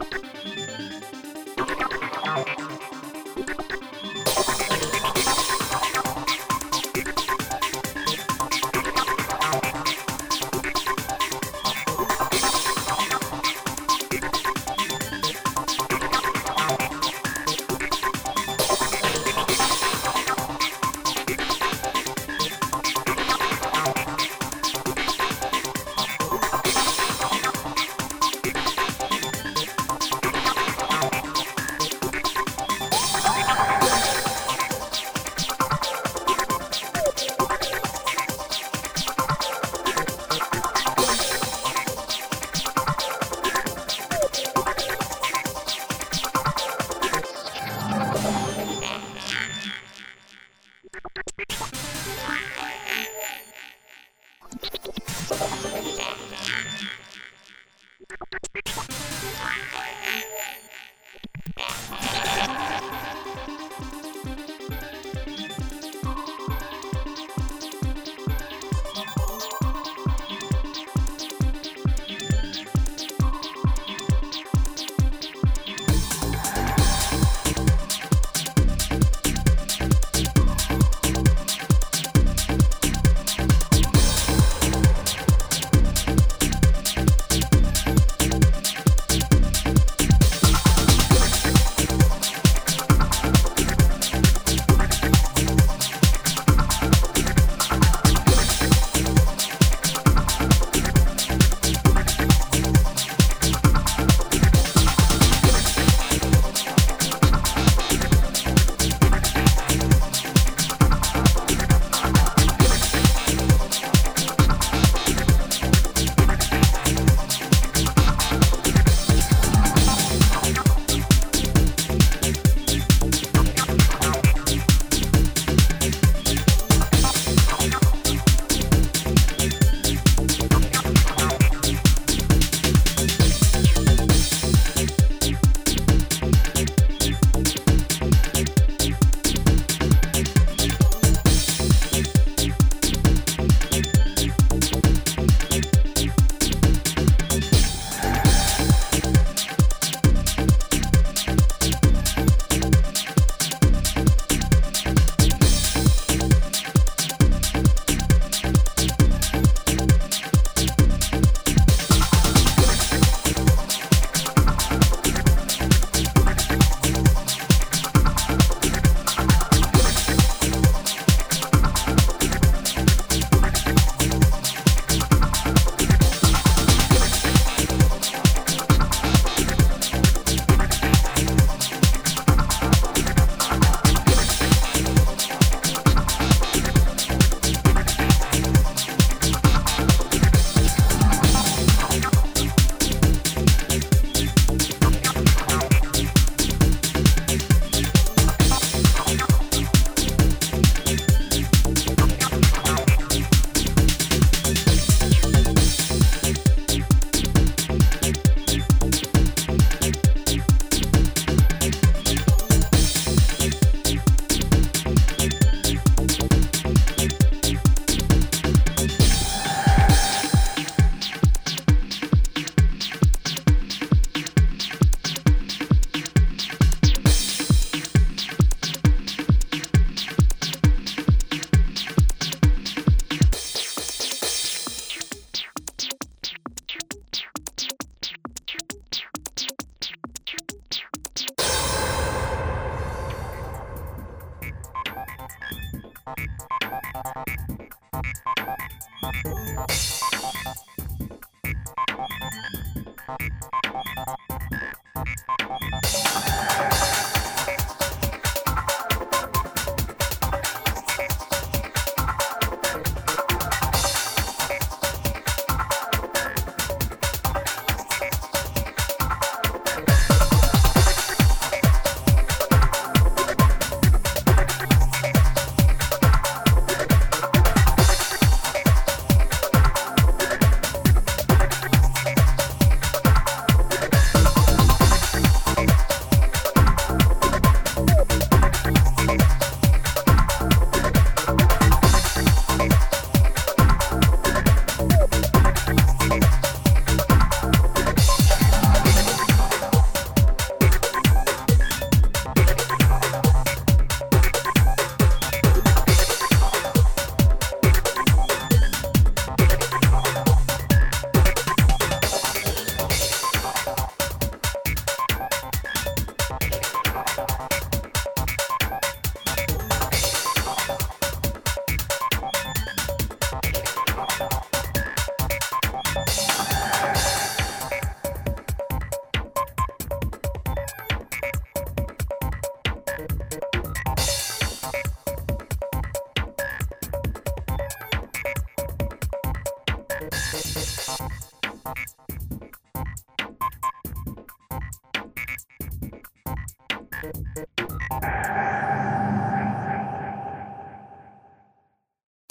you Thank